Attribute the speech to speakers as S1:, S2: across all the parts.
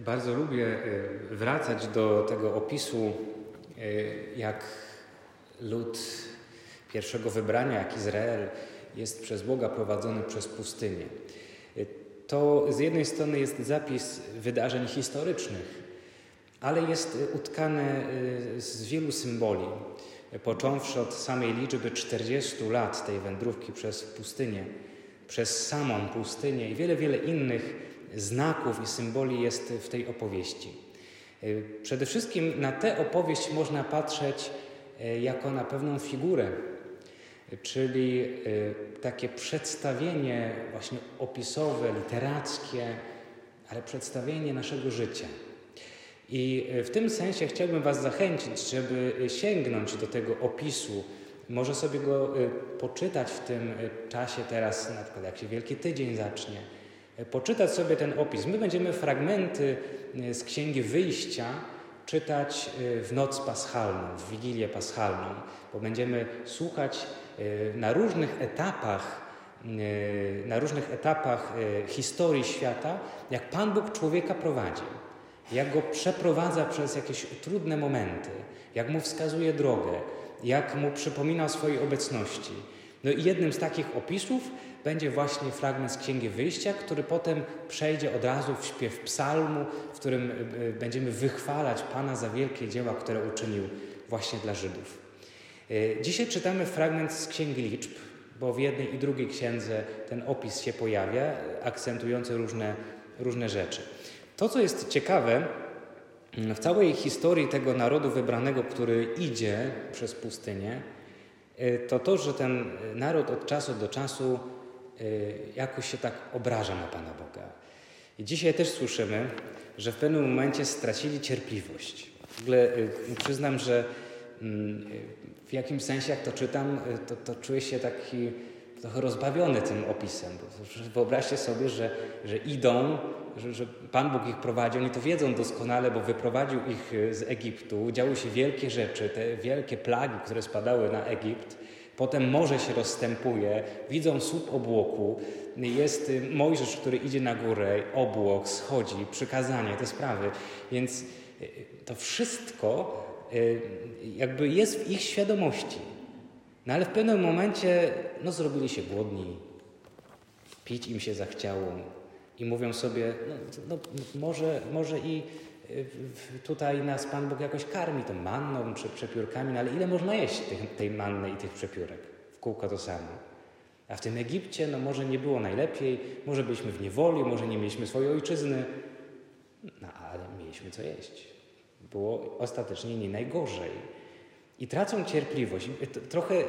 S1: Bardzo lubię y, wracać do tego opisu, y, jak lud pierwszego wybrania, jak Izrael jest przez Boga prowadzony przez pustynię. Y, to z jednej strony jest zapis wydarzeń historycznych, ale jest utkane z wielu symboli, począwszy od samej liczby 40 lat tej wędrówki przez pustynię, przez samą pustynię i wiele, wiele innych znaków i symboli jest w tej opowieści. E, przede wszystkim na tę opowieść można patrzeć e, jako na pewną figurę, czyli e, takie przedstawienie właśnie opisowe, literackie, ale przedstawienie naszego życia. I w tym sensie chciałbym Was zachęcić, żeby sięgnąć do tego opisu, może sobie go poczytać w tym czasie teraz, na przykład jak się Wielki Tydzień zacznie, poczytać sobie ten opis. My będziemy fragmenty e, z Księgi Wyjścia czytać e, w noc paschalną, w Wigilię paschalną, bo będziemy słuchać e, na różnych etapach na różnych etapach historii świata, jak Pan Bóg człowieka prowadzi, jak go przeprowadza przez jakieś trudne momenty, jak mu wskazuje drogę, jak mu przypomina o swojej obecności. No i jednym z takich opisów będzie właśnie fragment z Księgi Wyjścia, który potem przejdzie od razu w śpiew psalmu, w którym e, e, będziemy wychwalać Pana za wielkie dzieła, które uczynił właśnie dla Żydów. E, dzisiaj czytamy fragment z Księgi Liczb, bo w jednej i drugiej księdze ten opis się pojawia, akcentujący różne, różne rzeczy. To, co jest ciekawe, w całej historii tego narodu wybranego, który idzie przez pustynię, to to, że ten naród od czasu do czasu jakoś się tak obraża na Pana Boga. I dzisiaj też słyszymy, że w pewnym momencie stracili cierpliwość. W ogóle y, przyznam, że mm, w jakimś sensie, jak to czytam, y, to, to czuję się taki trochę rozbawiony tym opisem. Wyobraźcie sobie, że, że idą, że, że, Pan Bóg ich prowadzi, oni to wiedzą doskonale, bo wyprowadził ich z Egiptu, działy się wielkie rzeczy, te wielkie plagi, które spadały na Egipt. Potem morze się rozstępuje, widzą słup obłoku, jest y, Mojżesz, który idzie na górę, obłok schodzi, przykazanie, te sprawy. Więc y, to wszystko y, jakby jest w ich świadomości. No ale w pewnym momencie no, zrobili się głodni, pić im się zachciało. I mówią sobie, no, no może, może i tutaj nas Pan Bóg jakoś karmi tą manną czy przepiórkami, no ale ile można jeść tej manny i tych przepiórek? W kółko to samo. A w tym Egipcie, no może nie było najlepiej, może byliśmy w niewoli, może nie mieliśmy swojej ojczyzny, no ale mieliśmy co jeść. Było ostatecznie nie najgorzej. I tracą cierpliwość. Trochę y,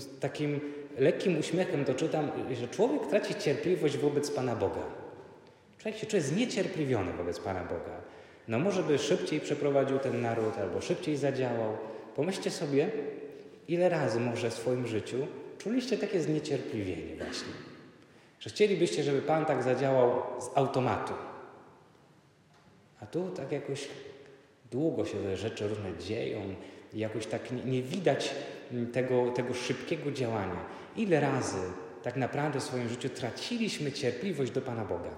S1: z takim lekkim uśmiechem to czytam, że człowiek traci cierpliwość wobec Pana Boga. Człowiek się czuje zniecierpliwiony wobec Pana Boga. No może by szybciej przeprowadził ten naród albo szybciej zadziałał. Pomyślcie sobie, ile razy może w swoim życiu czuliście takie zniecierpliwienie właśnie. Że chcielibyście, żeby Pan tak zadziałał z automatu. A tu tak jakoś długo się te rzeczy różne dzieją i jakoś tak nie, nie widać tego, tego szybkiego działania. Ile razy tak naprawdę w swoim życiu traciliśmy cierpliwość do Pana Boga.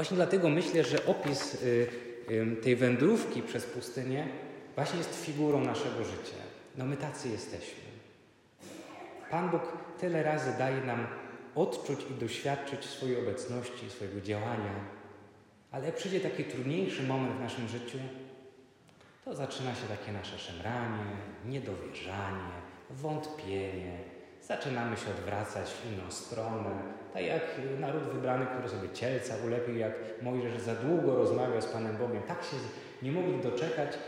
S1: Właśnie dlatego myślę, że opis y, tej wędrówki przez pustynię właśnie jest figurą naszego życia. No my tacy jesteśmy. Pan Bóg tyle razy daje nam odczuć i doświadczyć swojej obecności, swojego działania, ale przyjdzie taki trudniejszy moment w naszym życiu, to zaczyna się takie nasze szemranie, niedowierzanie, wątpienie, zaczynamy się odwracać w inną stronę. Tak jak naród wybrany, który sobie cielca ulepił, jak Mojżesz za długo rozmawiał z Panem Bogiem, tak się nie mogli doczekać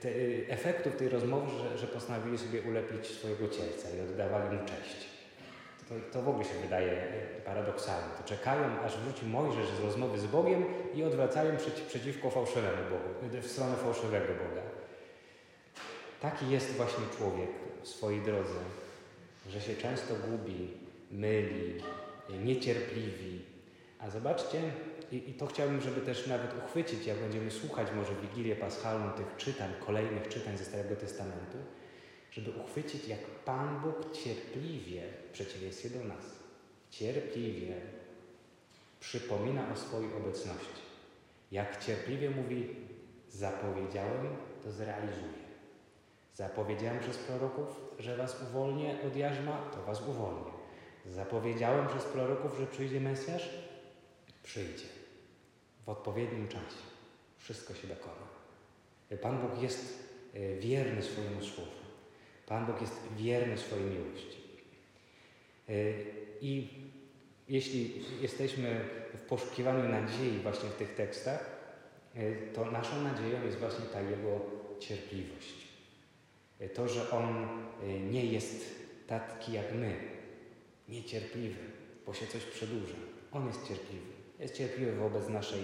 S1: te, efektów tej rozmowy, że, że postanowili sobie ulepić swojego cielca i oddawali mu cześć. To, to w ogóle się wydaje paradoksalne. To czekają, aż wróci Mojżesz z rozmowy z Bogiem i odwracają przeciw, przeciwko fałszywemu Bogu, w stronę fałszywego Boga. Taki jest właśnie człowiek w swojej drodze że się często gubi, myli, niecierpliwi. A zobaczcie, i, i, to chciałbym, żeby też nawet uchwycić, jak będziemy słuchać może Wigilię Paschalną tych czytań, kolejnych czytań ze Starego Testamentu, żeby uchwycić, jak Pan Bóg cierpliwie, w przeciwieństwie do nas, cierpliwie przypomina o swojej obecności. Jak cierpliwie mówi, zapowiedziałem, to zrealizuję. Zapowiedziałem przez proroków, że was uwolnię od jarzma, to was uwolnię. Zapowiedziałem przez proroków, że przyjdzie Mesjasz, przyjdzie. W odpowiednim czasie. Wszystko się dokona. Pan Bóg jest e, wierny swojemu słowu. Pan Bóg jest wierny swojej miłości. E, I jeśli jesteśmy w poszukiwaniu nadziei właśnie w tych tekstach, e, to naszą nadzieją jest właśnie ta Jego cierpliwość. To, że On nie jest taki jak my, niecierpliwy, bo się coś przedłuża. On jest cierpliwy. Jest cierpliwy wobec naszej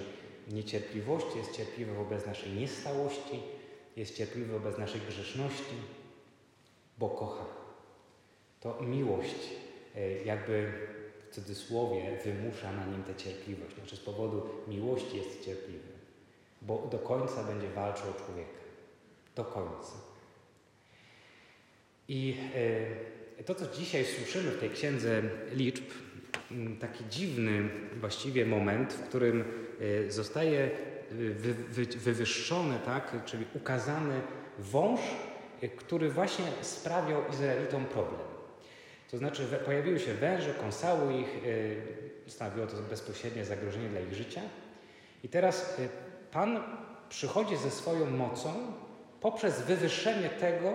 S1: niecierpliwości, jest cierpliwy wobec naszej niestałości, jest cierpliwy wobec naszej grzeszności, bo kocha. To miłość e, jakby w cudzysłowie wymusza na nim tę cierpliwość. Znaczy z powodu miłości jest cierpliwy, bo do końca będzie walczył o człowieka. Do końca. I e, to, co dzisiaj słyszymy w tej księdze liczb, taki dziwny właściwie moment, w którym e, zostaje wy, wy, wywyższony, tak, czyli ukazany wąż, e, który właśnie sprawiał Izraelitom problem. To znaczy pojawiły się węże, kąsały ich, e, stanowiło to bezpośrednie zagrożenie dla ich życia. I teraz Pan przychodzi ze swoją mocą poprzez wywyższenie tego,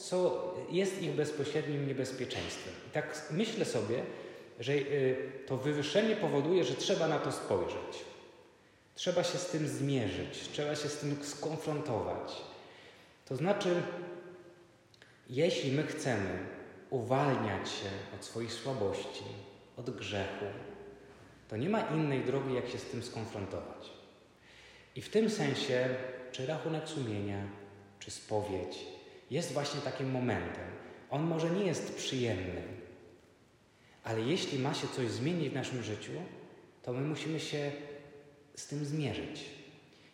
S1: co jest ich bezpośrednim niebezpieczeństwem. I tak myślę sobie, że y, to wywyższenie powoduje, że trzeba na to spojrzeć. Trzeba się z tym zmierzyć, trzeba się z tym skonfrontować. To znaczy, jeśli my chcemy uwalniać się od swoich słabości, od grzechu, to nie ma innej drogi, jak się z tym skonfrontować. I w tym sensie, czy rachunek sumienia, czy spowiedź jest właśnie takim momentem. On może nie jest przyjemny, ale jeśli ma się coś zmienić w naszym życiu, to my musimy się z tym zmierzyć.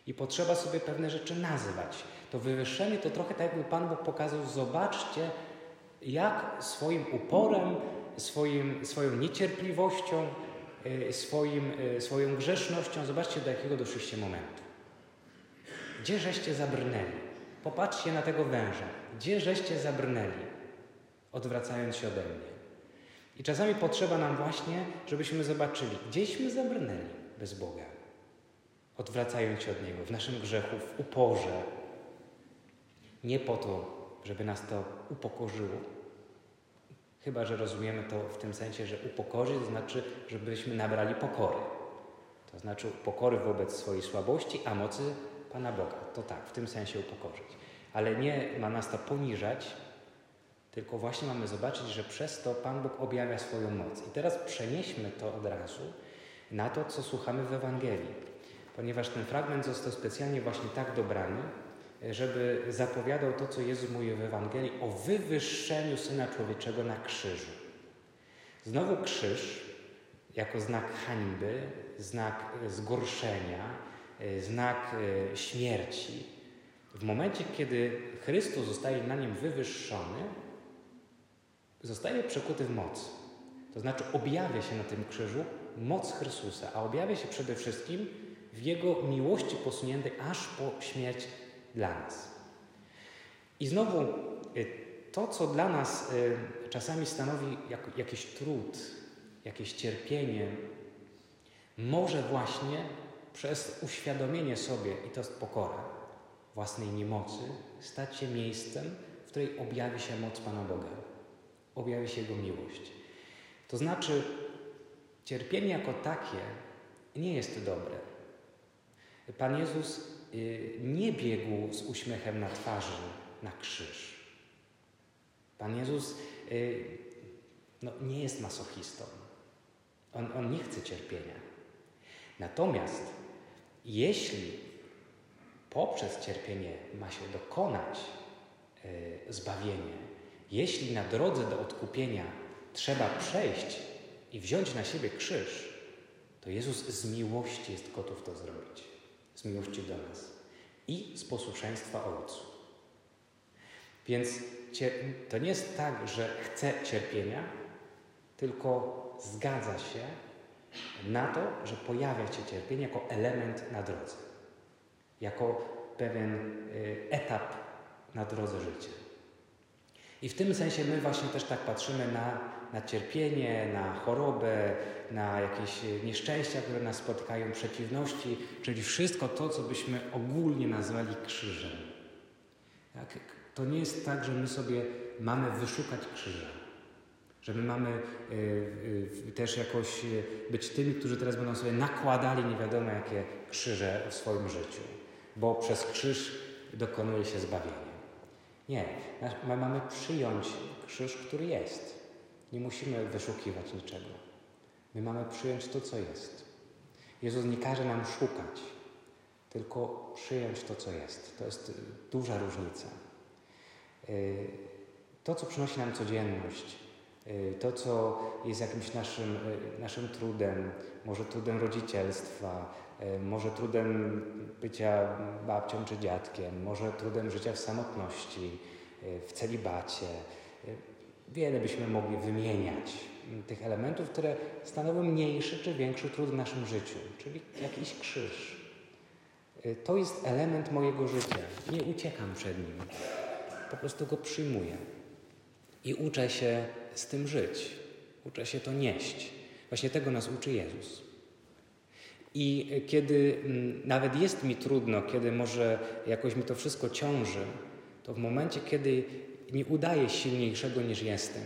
S1: I potrzeba sobie pewne rzeczy nazywać. To wywyższenie to trochę tak, jakby Pan Bóg pokazał, zobaczcie, jak swoim uporem, swoim, swoją niecierpliwością, y, swoim, y, swoją grzesznością, zobaczcie, do jakiego doszliście momentu. Gdzie żeście zabrnęli? Popatrzcie na tego węża. Gdzie żeście zabrnęli, odwracając się ode mnie? I czasami potrzeba nam właśnie, żebyśmy zobaczyli, gdzieśmy zabrnęli bez Boga, odwracając się od Niego w naszym grzechu, w uporze. Nie po to, żeby nas to upokorzyło, chyba że rozumiemy to w tym sensie, że upokorzyć znaczy, żebyśmy nabrali pokory. To znaczy pokory wobec swojej słabości, a mocy Pana Boga. To tak, w tym sensie upokorzyć. Ale nie ma nas to poniżać, tylko właśnie mamy zobaczyć, że przez to Pan Bóg objawia swoją moc. I teraz przenieśmy to od razu na to, co słuchamy w Ewangelii, ponieważ ten fragment został specjalnie właśnie tak dobrany, żeby zapowiadał to, co Jezus mówi w Ewangelii o wywyższeniu Syna Człowieczego na krzyżu. Znowu krzyż jako znak hańby, znak zgorszenia, znak e, śmierci. W momencie, kiedy Chrystus zostaje na nim wywyższony, zostaje przekuty w moc. To znaczy objawia się na tym krzyżu moc Chrystusa, a objawia się przede wszystkim w Jego miłości posuniętej aż po śmierć dla nas. I znowu y, to, co dla nas czasami stanowi jakiś trud, jakieś cierpienie, może właśnie przez uświadomienie sobie, i to jest pokora, własnej niemocy, stać się miejscem, w której objawi się moc Pana Boga objawi się Jego miłość. To znaczy, cierpienie jako takie nie jest dobre. Pan Jezus y, nie biegł z uśmiechem na twarzy na krzyż. Pan Jezus y, no, nie jest masochistą. On, on nie chce cierpienia. Natomiast jeśli poprzez cierpienie ma się dokonać y, zbawienie, jeśli na drodze do odkupienia trzeba przejść i wziąć na siebie krzyż, to Jezus z miłości jest gotów to zrobić. Z miłości do nas i z posłuszeństwa Ojcu. Więc to nie jest tak, że chce cierpienia, tylko zgadza się na to, że pojawia się cierpienie jako element na drodze. jako pewien y, etap na drodze życia. I w tym sensie my właśnie też tak patrzymy na, na cierpienie, na chorobę, na jakieś nieszczęścia, które nas spotkają, przeciwności, czyli wszystko to, co byśmy ogólnie nazwali krzyżem. Tak? To nie jest tak, że my sobie mamy wyszukać krzyża. Że my mamy y, też jakoś y, być tymi, którzy teraz będą sobie nakładali nie wiadomo jakie krzyże w swoim życiu, bo przez krzyż dokonuje się zbawienie. Nie, my mamy przyjąć krzyż, który jest. Nie musimy wyszukiwać niczego. My mamy przyjąć to, co jest. Jezus nie każe nam szukać, tylko przyjąć to, co jest. To jest duża różnica. To, co przynosi nam codzienność, to, co jest jakimś naszym, y, naszym trudem, może trudem rodzicielstwa, y, może trudem bycia babcią czy dziadkiem, może trudem życia w samotności, w celibacie. Wiele byśmy mogli wymieniać tych elementów, które stanowią mniejszy czy większy trud w naszym życiu, czyli jakiś krzyż. To jest element mojego życia. Nie uciekam przed nim. Po prostu go przyjmuję. I uczę się z tym żyć. Uczę się to nieść. Właśnie tego nas uczy Jezus. I kiedy mm, nawet jest mi trudno, kiedy może jakoś mi to wszystko ciąży, to w momencie, kiedy nie udaję silniejszego niż jestem,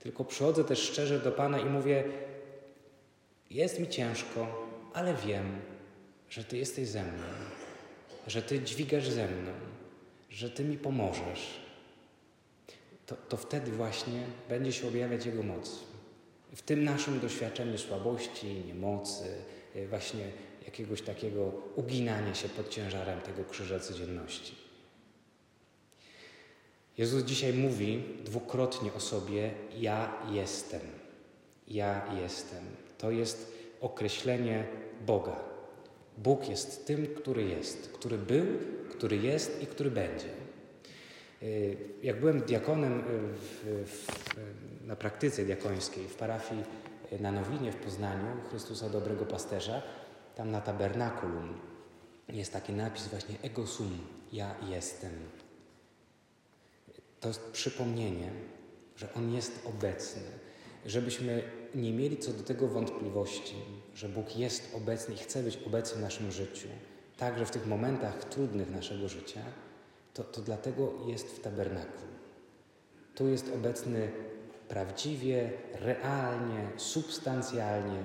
S1: tylko przychodzę też szczerze do Pana i mówię: Jest mi ciężko, ale wiem, że Ty jesteś ze mną, że Ty dźwigasz ze mną, że Ty mi pomożesz to, to wtedy właśnie będzie się objawiać Jego moc. W tym naszym doświadczeniu słabości, niemocy, y, właśnie jakiegoś takiego uginania się pod ciężarem tego krzyża codzienności. Jezus dzisiaj mówi dwukrotnie o sobie: Ja jestem. Ja jestem. To jest określenie Boga. Bóg jest tym, który jest, który był, który jest i który będzie. Y, jak byłem diakonem y, w, w, na praktyce diakońskiej w parafii y, na Nowinie w Poznaniu, Chrystusa Dobrego Pasterza, tam na tabernakulum jest taki napis właśnie ego sum, ja jestem. To jest przypomnienie, że On jest obecny, żebyśmy nie mieli co do tego wątpliwości, że Bóg jest obecny i chce być obecny w naszym życiu, także w tych momentach trudnych naszego życia, to, to dlatego jest w tabernakum. Tu jest obecny prawdziwie, realnie, substancjalnie.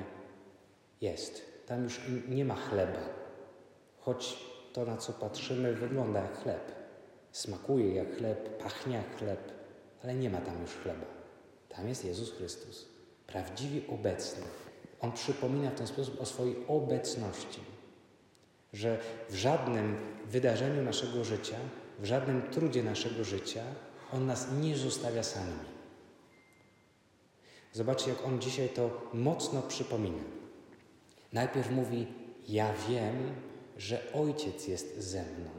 S1: Jest. Tam już nie ma chleba, choć to, na co patrzymy, wygląda jak chleb. Smakuje jak chleb, pachnie jak chleb, ale nie ma tam już chleba. Tam jest Jezus Chrystus, prawdziwie obecny. On przypomina w ten sposób o swojej obecności, że w żadnym wydarzeniu naszego życia w żadnym trudzie naszego życia On nas nie zostawia samymi. Zobaczcie, jak On dzisiaj to mocno przypomina. Najpierw mówi: Ja wiem, że Ojciec jest ze mną.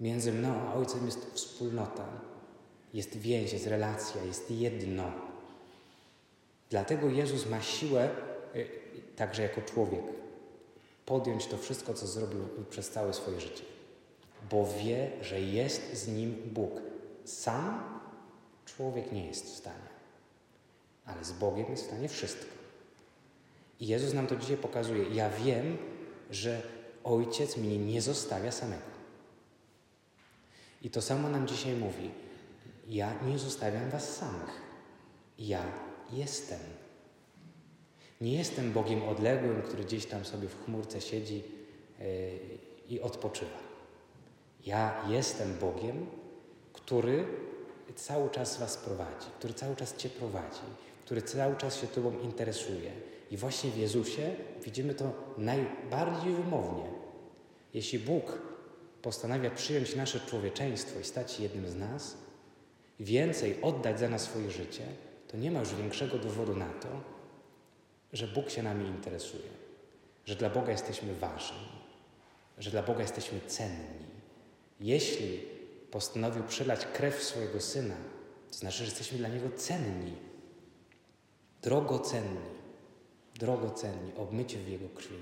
S1: Między mną a Ojcem jest wspólnota, jest więź, jest relacja, jest jedno. Dlatego Jezus ma siłę, y, także jako człowiek, podjąć to wszystko, co zrobił przez całe swoje życie bo wie, że jest z nim Bóg. Sam człowiek nie jest w stanie, ale z Bogiem jest w stanie wszystko. I Jezus nam to dzisiaj pokazuje. Ja wiem, że Ojciec mnie nie zostawia samego. I to samo nam dzisiaj mówi. Ja nie zostawiam was samych. Ja jestem. Nie jestem Bogiem odległym, który gdzieś tam sobie w chmurce siedzi yy, i odpoczywa. Ja jestem Bogiem, który cały czas Was prowadzi, który cały czas Cię prowadzi, który cały czas się Tobą interesuje. I właśnie w Jezusie widzimy to najbardziej wymownie. Jeśli Bóg postanawia przyjąć nasze człowieczeństwo i stać się jednym z nas, więcej oddać za nas swoje życie, to nie ma już większego dowodu na to, że Bóg się nami interesuje, że dla Boga jesteśmy ważni, że dla Boga jesteśmy cenni. Jeśli postanowił przelać krew swojego syna, to znaczy, że jesteśmy dla niego cenni, drogocenni, drogocenni, obmyci w jego krwi.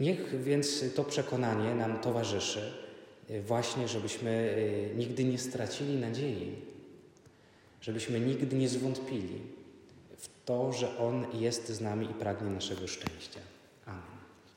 S1: Niech więc to przekonanie nam towarzyszy, właśnie żebyśmy nigdy nie stracili nadziei, żebyśmy nigdy nie zwątpili w to, że On jest z nami i pragnie naszego szczęścia.